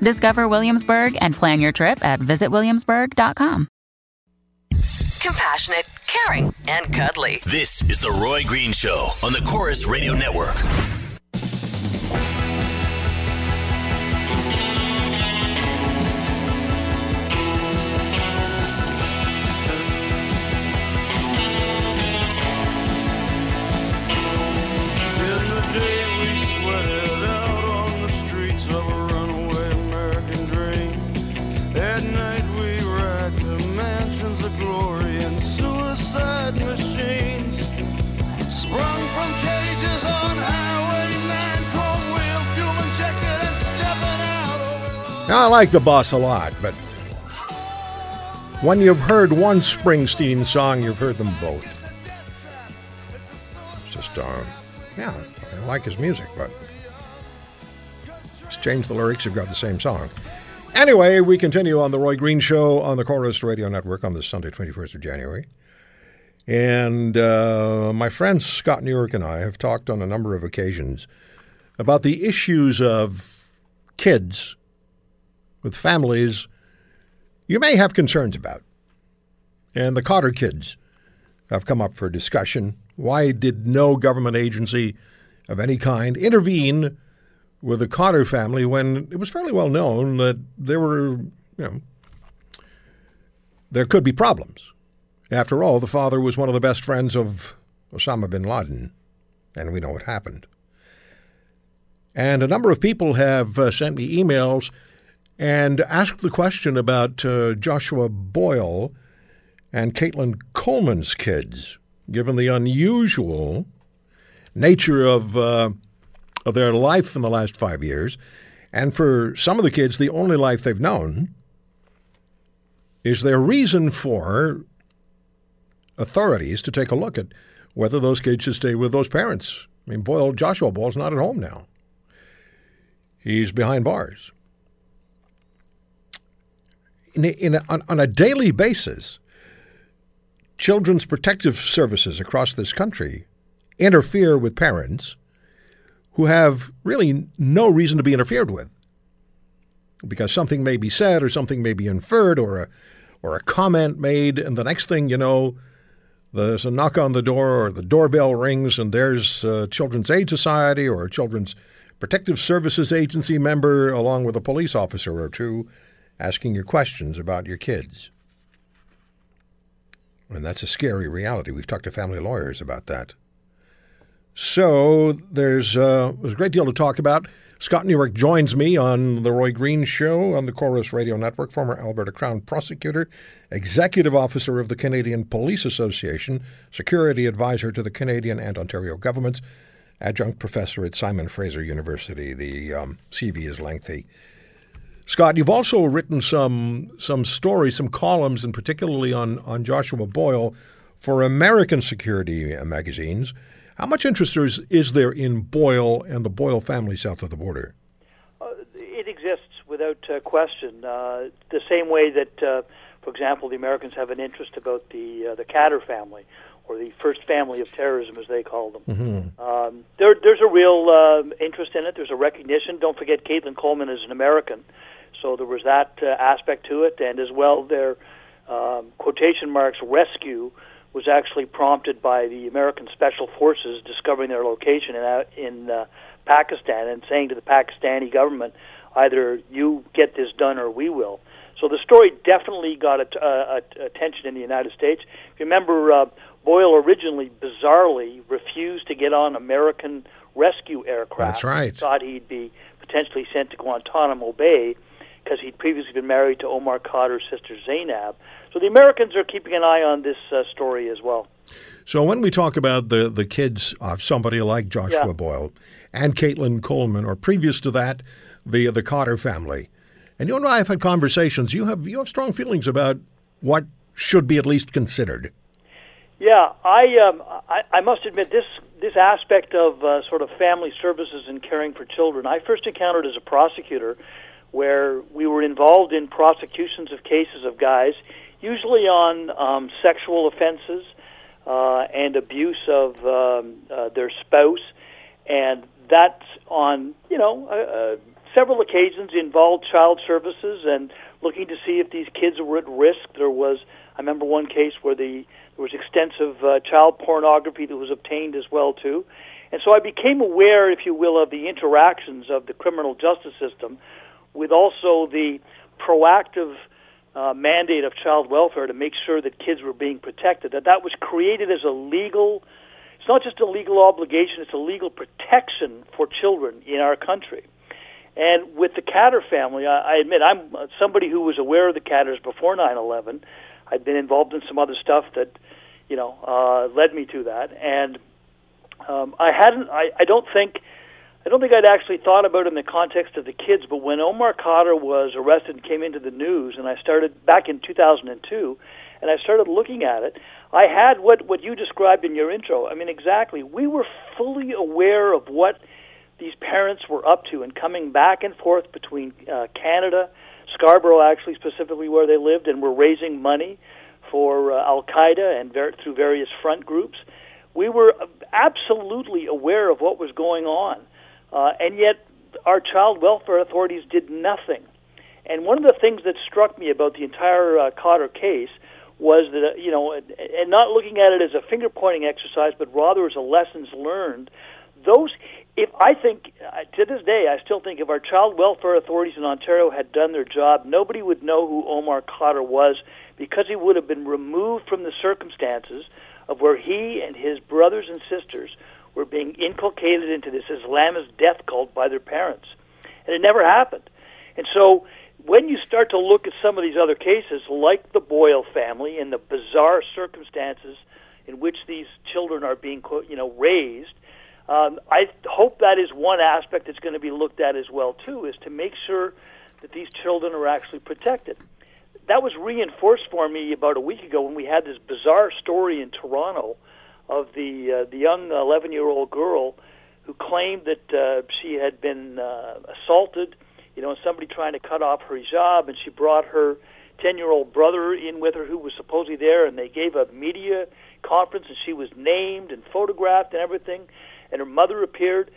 Discover Williamsburg and plan your trip at visitwilliamsburg.com. Compassionate, caring, and cuddly. This is The Roy Green Show on the Corus Radio Network. Now, I like the boss a lot, but when you've heard one Springsteen song, you've heard them both. It's just, uh, yeah, I like his music, but just change the lyrics, you've got the same song. Anyway, we continue on the Roy Green Show on the Corus Radio Network on this Sunday, 21st of January. And uh, my friend Scott Newark and I have talked on a number of occasions about the issues of kids with families you may have concerns about. And the Khadr kids have come up for discussion. Why did no government agency of any kind intervene with the Khadr family when it was fairly well known that there were, you know, there could be problems? After all, the father was one of the best friends of Osama bin Laden, and we know what happened. And a number of people have uh, sent me emails and asked the question about uh, Joshua Boyle and Caitlin Coleman's kids, given the unusual nature of, uh, of their life in the last five years. And for some of the kids, the only life they've known is there reason for authorities to take a look at whether those kids should stay with those parents. I mean, Boyle, Joshua Boyle's not at home now. He's behind bars in a, in a, on, on a daily basis, children's protective services across this country interfere with parents who have really no reason to be interfered with. Because something may be said or something may be inferred or a, or a comment made, and the next thing you know, there's a knock on the door or the doorbell rings, and there's a Children's Aid Society or a Children's Protective Services Agency member along with a police officer or two asking your questions about your kids. And that's a scary reality. We've talked to family lawyers about that. So there's, uh, there's a great deal to talk about. Scott Newark joins me on The Roy Green Show on the Corus Radio Network, former Alberta Crown Prosecutor, Executive Officer of the Canadian Police Association, Security Advisor to the Canadian and Ontario governments, Adjunct Professor at Simon Fraser University. The um, CV is lengthy. Scott, you've also written some some stories, some columns, and particularly on, on Joshua Boyle for American security magazines. How much interest is, is there in Boyle and the Boyle family south of the border? Uh, it exists without uh, question. Uh, the same way that, uh, for example, the Americans have an interest about the uh, the Khadr family, or the first family of terrorism, as they call them. Mm-hmm. Um, there, there's a real uh, interest in it. There's a recognition. Don't forget, Caitlin Coleman is an American, so there was that uh, aspect to it, and as well, their um, quotation marks rescue was actually prompted by the American Special Forces discovering their location in, uh, in uh, Pakistan and saying to the Pakistani government, either you get this done or we will. So the story definitely got uh, attention in the United States. If you remember, uh, Boyle originally, bizarrely, refused to get on American rescue aircraft. That's right. He thought he'd be potentially sent to Guantanamo Bay because he'd previously been married to Omar Khadr's sister Zainab. So the Americans are keeping an eye on this uh, story as well. So when we talk about the, the kids of somebody like Joshua Yeah. Boyle and Caitlin Coleman, or previous to that, the the Khadr family, And you and I have had conversations. You have you have strong feelings about what should be at least considered. Yeah, I, um, I I must admit this this aspect of uh, sort of family services and caring for children. I first encountered as a prosecutor, where we were involved in prosecutions of cases of guys, usually on um, sexual offenses uh, and abuse of um, uh, their spouse, and that's on you know uh, uh, several occasions involved child services and looking to see if these kids were at risk. There was I remember one case where the there was extensive uh, child pornography that was obtained as well too, and so I became aware, if you will, of the interactions of the criminal justice system with also the proactive uh, mandate of child welfare to make sure that kids were being protected. That that was created as a legal. It's not just a legal obligation; it's a legal protection for children in our country. And with the Khadr family, I, I admit I'm somebody who was aware of the Khadrs before 9/11. I'd been involved in some other stuff that, you know, uh, led me to that. And um, I hadn't. I, I don't think. I don't think I'd actually thought about it in the context of the kids. But when Omar Khadr was arrested and came into the news, and I started back in 2002, and I started looking at it, I had what what you described in your intro. I mean, exactly. We were fully aware of what these parents were up to, and coming back and forth between uh, Canada Scarborough, actually, specifically where they lived, and were raising money for uh, Al Qaeda and ver- through various front groups. We were absolutely aware of what was going on, uh, and yet our child welfare authorities did nothing. And one of the things that struck me about the entire uh, Khadr case was that, uh, you know, and not looking at it as a finger pointing exercise, but rather as a lessons learned, those if I think uh, to this day, I still think if our child welfare authorities in Ontario had done their job, nobody would know who Omar Khadr was because he would have been removed from the circumstances of where he and his brothers and sisters were being inculcated into this Islamist death cult by their parents, and it never happened. And so, when you start to look at some of these other cases, like the Boyle family and the bizarre circumstances in which these children are being, you know, raised um, I hope that is one aspect that's going to be looked at as well too, is to make sure that these children are actually protected. That was reinforced for me about a week ago when we had this bizarre story in Toronto of the uh, the young 11 year old girl who claimed that uh, she had been uh, assaulted, you know, somebody trying to cut off her hijab, and she brought her 10 year old brother in with her who was supposedly there, and they gave a media conference, and she was named and photographed and everything and her mother appeared.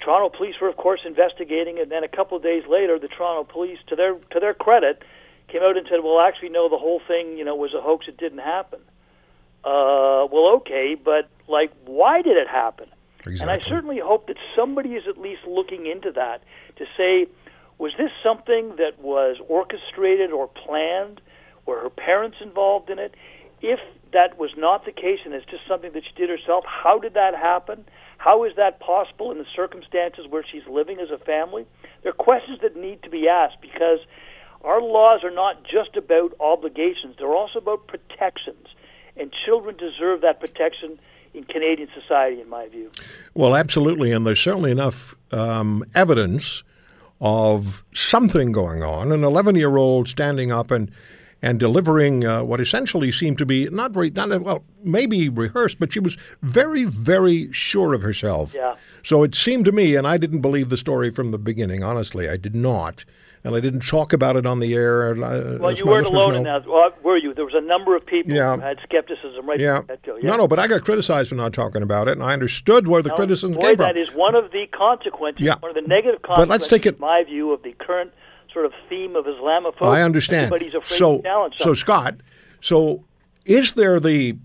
Toronto police were, of course, investigating, and then a couple of days later, the Toronto police, to their to their credit, came out and said, "Well, actually, no, the whole thing, you know, was a hoax. It didn't happen." Uh, well, okay, but like, why did it happen? Exactly. And I certainly hope that somebody is at least looking into that to say, was this something that was orchestrated or planned? Were her parents involved in it? If that was not the case and it's just something that she did herself, how did that happen? How is that possible in the circumstances where she's living as a family? There are questions that need to be asked because our laws are not just about obligations, they're also about protections. And children deserve that protection in Canadian society, in my view. Well, absolutely. And there's certainly enough um, evidence of something going on. An 11 year old standing up and and delivering uh, what essentially seemed to be not very, not well, maybe rehearsed, but she was very, very sure of herself. Yeah. So it seemed to me, and I didn't believe the story from the beginning. Honestly, I did not, and I didn't talk about it on the air. Uh, well, you weren't alone know. in that, well, were you? There was a number of people yeah. who had skepticism right yeah. Yeah. No, no, but I got criticized for not talking about it, and I understood where the now, criticism boy, came from. That is one of the consequences. Yeah. One of the negative consequences. But let's take it. In my view of the current sort of theme of Islamophobia. I understand. So, to challenge so Scott, so is there the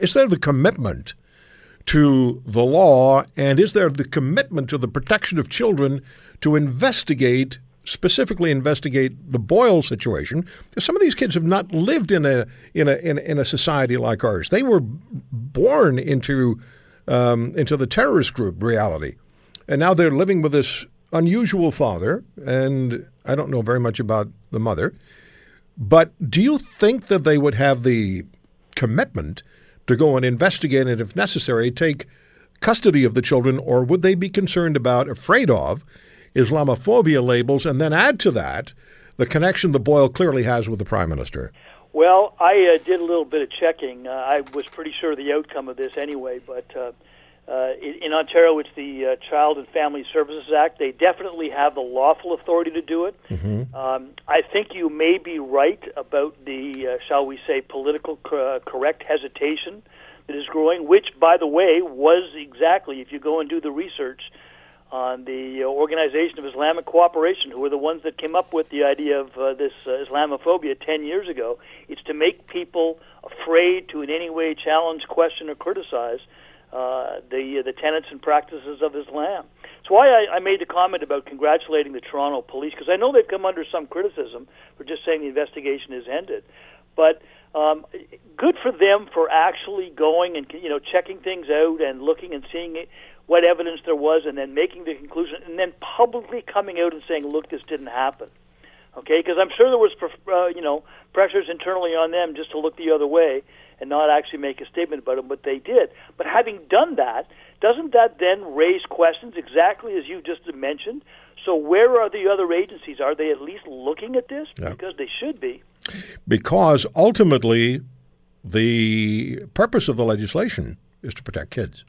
is there the commitment to the law, and is there the commitment to the protection of children to investigate? Specifically, investigate the Boyle situation. Some of these kids have not lived in a in a in, in a society like ours. They were born into um, into the terrorist group reality, and now they're living with this unusual father, and I don't know very much about the mother. But do you think that they would have the commitment to go and investigate and, if necessary, take custody of the children, or would they be concerned about, afraid of, Islamophobia labels, and then add to that the connection the Boyle clearly has with the Prime Minister. Well, I uh, did a little bit of checking. Uh, I was pretty sure of the outcome of this anyway, but uh, uh, in, in Ontario, it's the uh, Child and Family Services Act. They definitely have the lawful authority to do it. Um, I think you may be right about the, uh, shall we say, political co- correct hesitation that is growing, which, by the way, was exactly, if you go and do the research, on the uh, Organization of Islamic Cooperation, who were the ones that came up with the idea of uh, this uh, Islamophobia 10 years ago. It's to make people afraid to in any way challenge, question, or criticize uh, the uh, the tenets and practices of Islam. That's why I, I made the comment about congratulating the Toronto police because I know they've come under some criticism for just saying the investigation is ended, but. Um, good for them for actually going and you know checking things out and looking and seeing it, what evidence there was, and then making the conclusion, and then publicly coming out and saying, "Look, this didn't happen." Okay, because I'm sure there was uh, you know pressures internally on them just to look the other way and not actually make a statement about it, but they did. But having done that, doesn't that then raise questions exactly as you just mentioned? So where are the other agencies? Are they at least looking at this? Yeah. Because they should be. Because ultimately, the purpose of the legislation is to protect kids.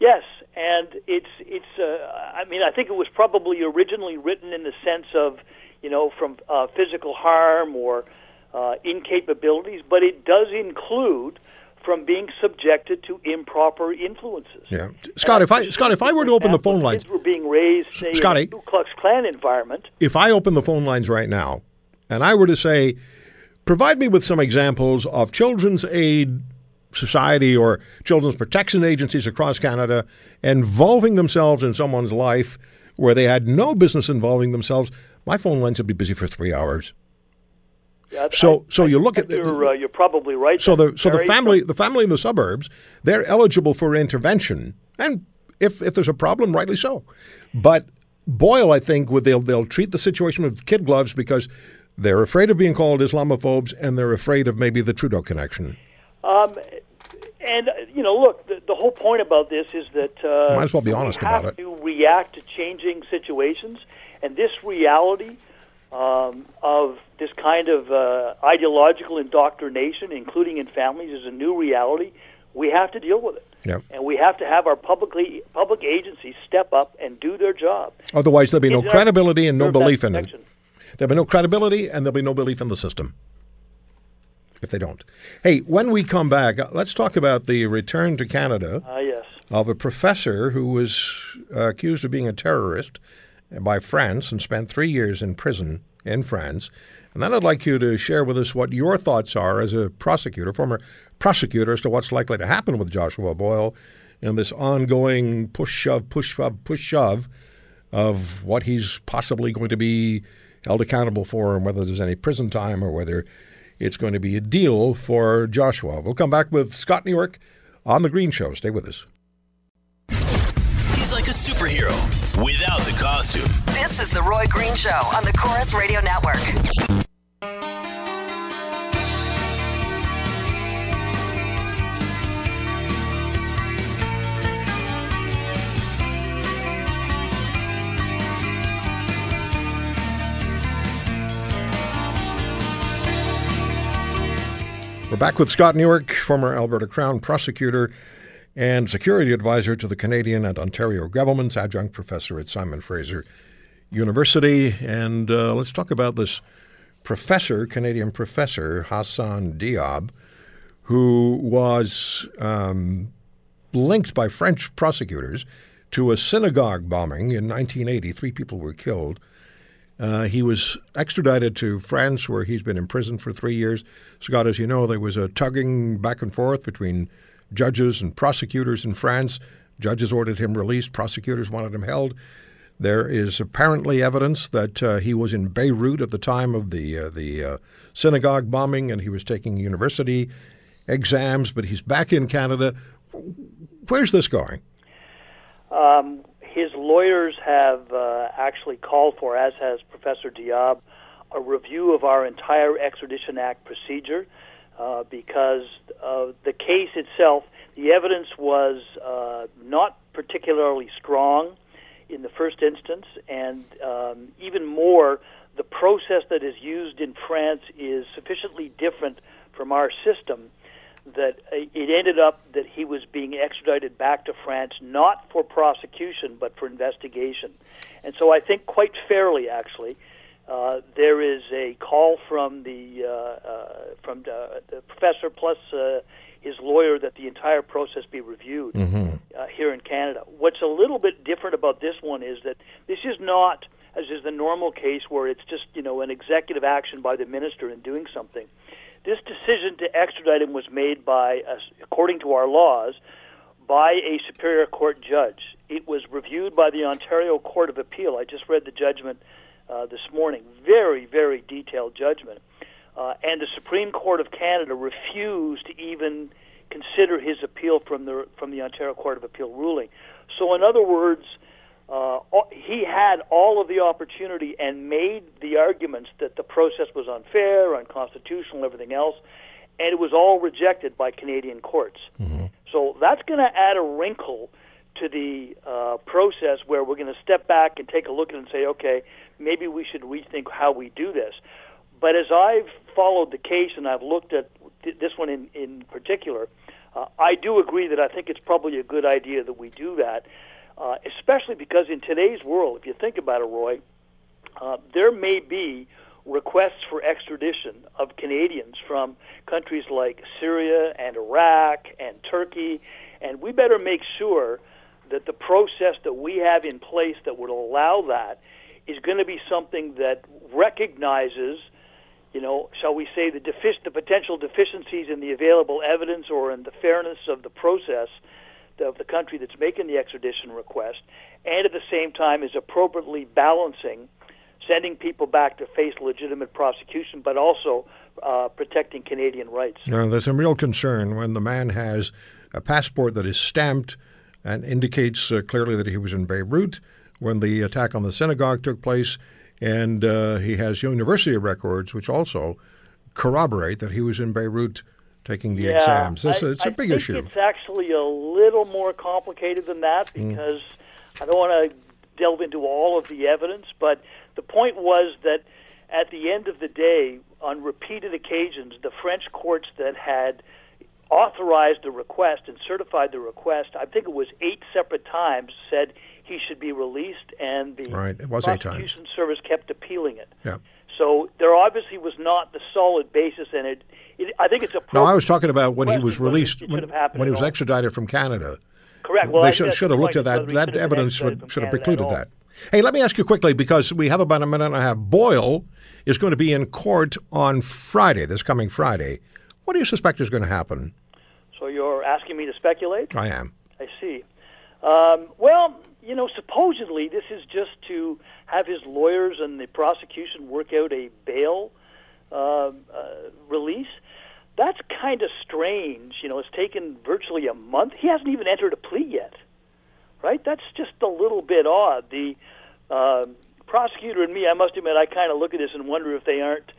Yes, and it's it's. Uh, I mean, I think it was probably originally written in the sense of, you know, from uh, physical harm or uh, incapabilities, but it does include from being subjected to improper influences. Yeah, Scott. If I Scott, if I were to open the phone lines, kids were being raised, say, Scotty. in a Ku Klux Klan environment. if I open the phone lines right now, and I were to say, provide me with some examples of children's aid society or children's protection agencies across Canada involving themselves in someone's life where they had no business involving themselves, my phone lines would be busy for three hours. Yeah, So- I- so you look at the- You're, uh, you're probably right. So the so the family the family in the suburbs they're eligible for intervention, and if if there's a problem, rightly so. But Boyle, I think, would they'll they'll treat the situation with kid gloves because they're afraid of being called Islamophobes and they're afraid of maybe the Trudeau connection. Um, and you know, look, the, the whole point about this is that uh, Might as well be we honest have about it. to react to changing situations, and this reality um, of this kind of uh, ideological indoctrination, including in families, is a new reality. We have to deal with it. Yeah. And we have to have our publicly public agencies step up and do their job. Otherwise, there'll be no credibility and no belief in it. There'll be no credibility and there'll be no belief in the system if they don't. Hey, when we come back, uh, let's talk about the return to Canada. Ah, yes. of a professor who was uh, accused of being a terrorist by France and spent three years in prison in France. And then I'd like you to share with us what your thoughts are as a prosecutor, former prosecutor, as to what's likely to happen with Joshua Boyle in this ongoing push shove, push shove, push shove of what he's possibly going to be held accountable for and whether there's any prison time or whether it's going to be a deal for Joshua. We'll come back with Scott Newark on The Green Show. Stay with us. He's like a superhero without the costume. This is The Roy Green Show on the Corus Radio Network. We're back with Scott Newark, former Alberta Crown prosecutor and security advisor to the Canadian and Ontario governments, adjunct professor at Simon Fraser University. And uh, let's talk about this professor, Canadian professor, Hassan Diab, who was um, linked by French prosecutors to a synagogue bombing in 1980. Three people were killed. Uh, he was extradited to France, where he's been imprisoned for three years. Scott, as you know, there was a tugging back and forth between judges and prosecutors in France. Judges ordered him released, prosecutors wanted him held. There is apparently evidence that uh, he was in Beirut at the time of the uh, the uh, synagogue bombing, and he was taking university exams. But he's back in Canada. Where's this going? Um, his lawyers have uh, actually called for, as has Professor Diab, a review of our entire Extradition Act procedure uh, because uh, the case itself, the evidence was uh, not particularly strong. in the first instance, and um, even more, the process that is used in France is sufficiently different from our system that uh, it ended up that he was being extradited back to France not for prosecution but for investigation. And so I think quite fairly, actually, uh, there is a call from the uh, uh, from the, the professor plus uh, his lawyer that the entire process be reviewed uh, here in Canada. What's a little bit different about this one is that this is not, as is the normal case, where it's just you know an executive action by the minister in doing something. This decision to extradite him was made by, according to our laws, by a superior court judge. It was reviewed by the Ontario Court of Appeal. I just read the judgment uh, this morning. Very, very detailed judgment. Uh, and the Supreme Court of Canada refused to even consider his appeal from the from the Ontario Court of Appeal ruling. So, in other words, uh, he had all of the opportunity and made the arguments that the process was unfair, unconstitutional, everything else, and it was all rejected by Canadian courts. So that's going to add a wrinkle to the uh, process where we're going to step back and take a look at it and say, okay, maybe we should rethink how we do this. But as I've followed the case and I've looked at th- this one in, in particular, uh, I do agree that I think it's probably a good idea that we do that, uh, especially because in today's world, if you think about it, Roy, uh, there may be requests for extradition of Canadians from countries like Syria and Iraq and Turkey, and we better make sure that the process that we have in place that would allow that is going to be something that recognizes, you know, shall we say, the, defic- the potential deficiencies in the available evidence or in the fairness of the process of the country that's making the extradition request, and at the same time is appropriately balancing sending people back to face legitimate prosecution, but also uh, protecting Canadian rights. Now, there's some real concern when the man has a passport that is stamped and indicates uh, clearly that he was in Beirut when the attack on the synagogue took place, and uh, he has university records which also corroborate that he was in Beirut taking the exams. This, I, it's a I big think issue. It's actually a little more complicated than that Mm. because I don't want to delve into all of the evidence, but the point was that at the end of the day, on repeated occasions, the French courts that had authorized the request and certified the request, I think it was eight separate times, said he should be released, and the Right, it was prosecution service kept appealing it. Yeah. So there obviously was not the solid basis, and it, it I think it's a. No, I was talking about when he was released, when, should have happened when he was extradited from Canada. Correct. Well, they should, should have looked at that. That should have been evidence would, should have precluded that. Hey, let me ask you quickly because we have about a minute and a half. Boyle is going to be in court on Friday, this coming Friday. What do you suspect is going to happen? So you're asking me to speculate? I am. I see. Um, well, you know, supposedly this is just to have his lawyers and the prosecution work out a bail um uh, release. That's kind of strange. You know, it's taken virtually a month. He hasn't even entered a plea yet, right? That's just a little bit odd. The um prosecutor and me, I must admit, I kind of look at this and wonder if they aren't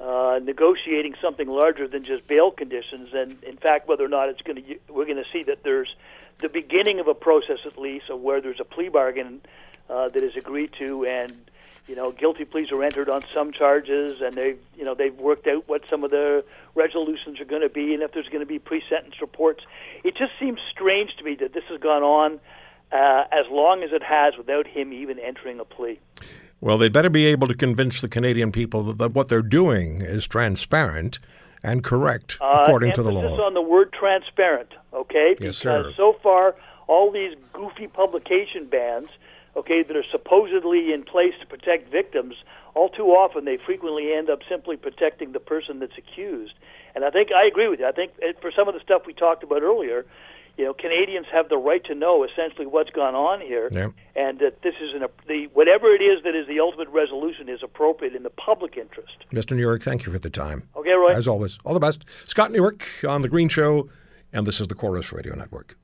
uh, negotiating something larger than just bail conditions, and in fact, whether or not it's going to, we're going to see that there's the beginning of a process at least, of where there's a plea bargain uh, that is agreed to, and you know, guilty pleas are entered on some charges, and they've, you know, they've worked out what some of the resolutions are going to be, and if there's going to be pre-sentence reports. It just seems strange to me that this has gone on uh, as long as it has without him even entering a plea. Well, they'd better be able to convince the Canadian people that, that what they're doing is transparent and correct Uh, according to the law. on the word transparent, okay? Yes, because sir. so far, all these goofy publication bans, okay, that are supposedly in place to protect victims, all too often they frequently end up simply protecting the person that's accused. And I think I agree with you. I think uh, for some of the stuff we talked about earlier, you know, Canadians have the right to know essentially what's gone on here, Yeah. and that this is an, the whatever it is that is the ultimate resolution is appropriate in the public interest. Mr. Newark, thank you for the time. Okay, Roy. As always, all the best. Scott Newark on The Green Show, and this is the Corus Radio Network.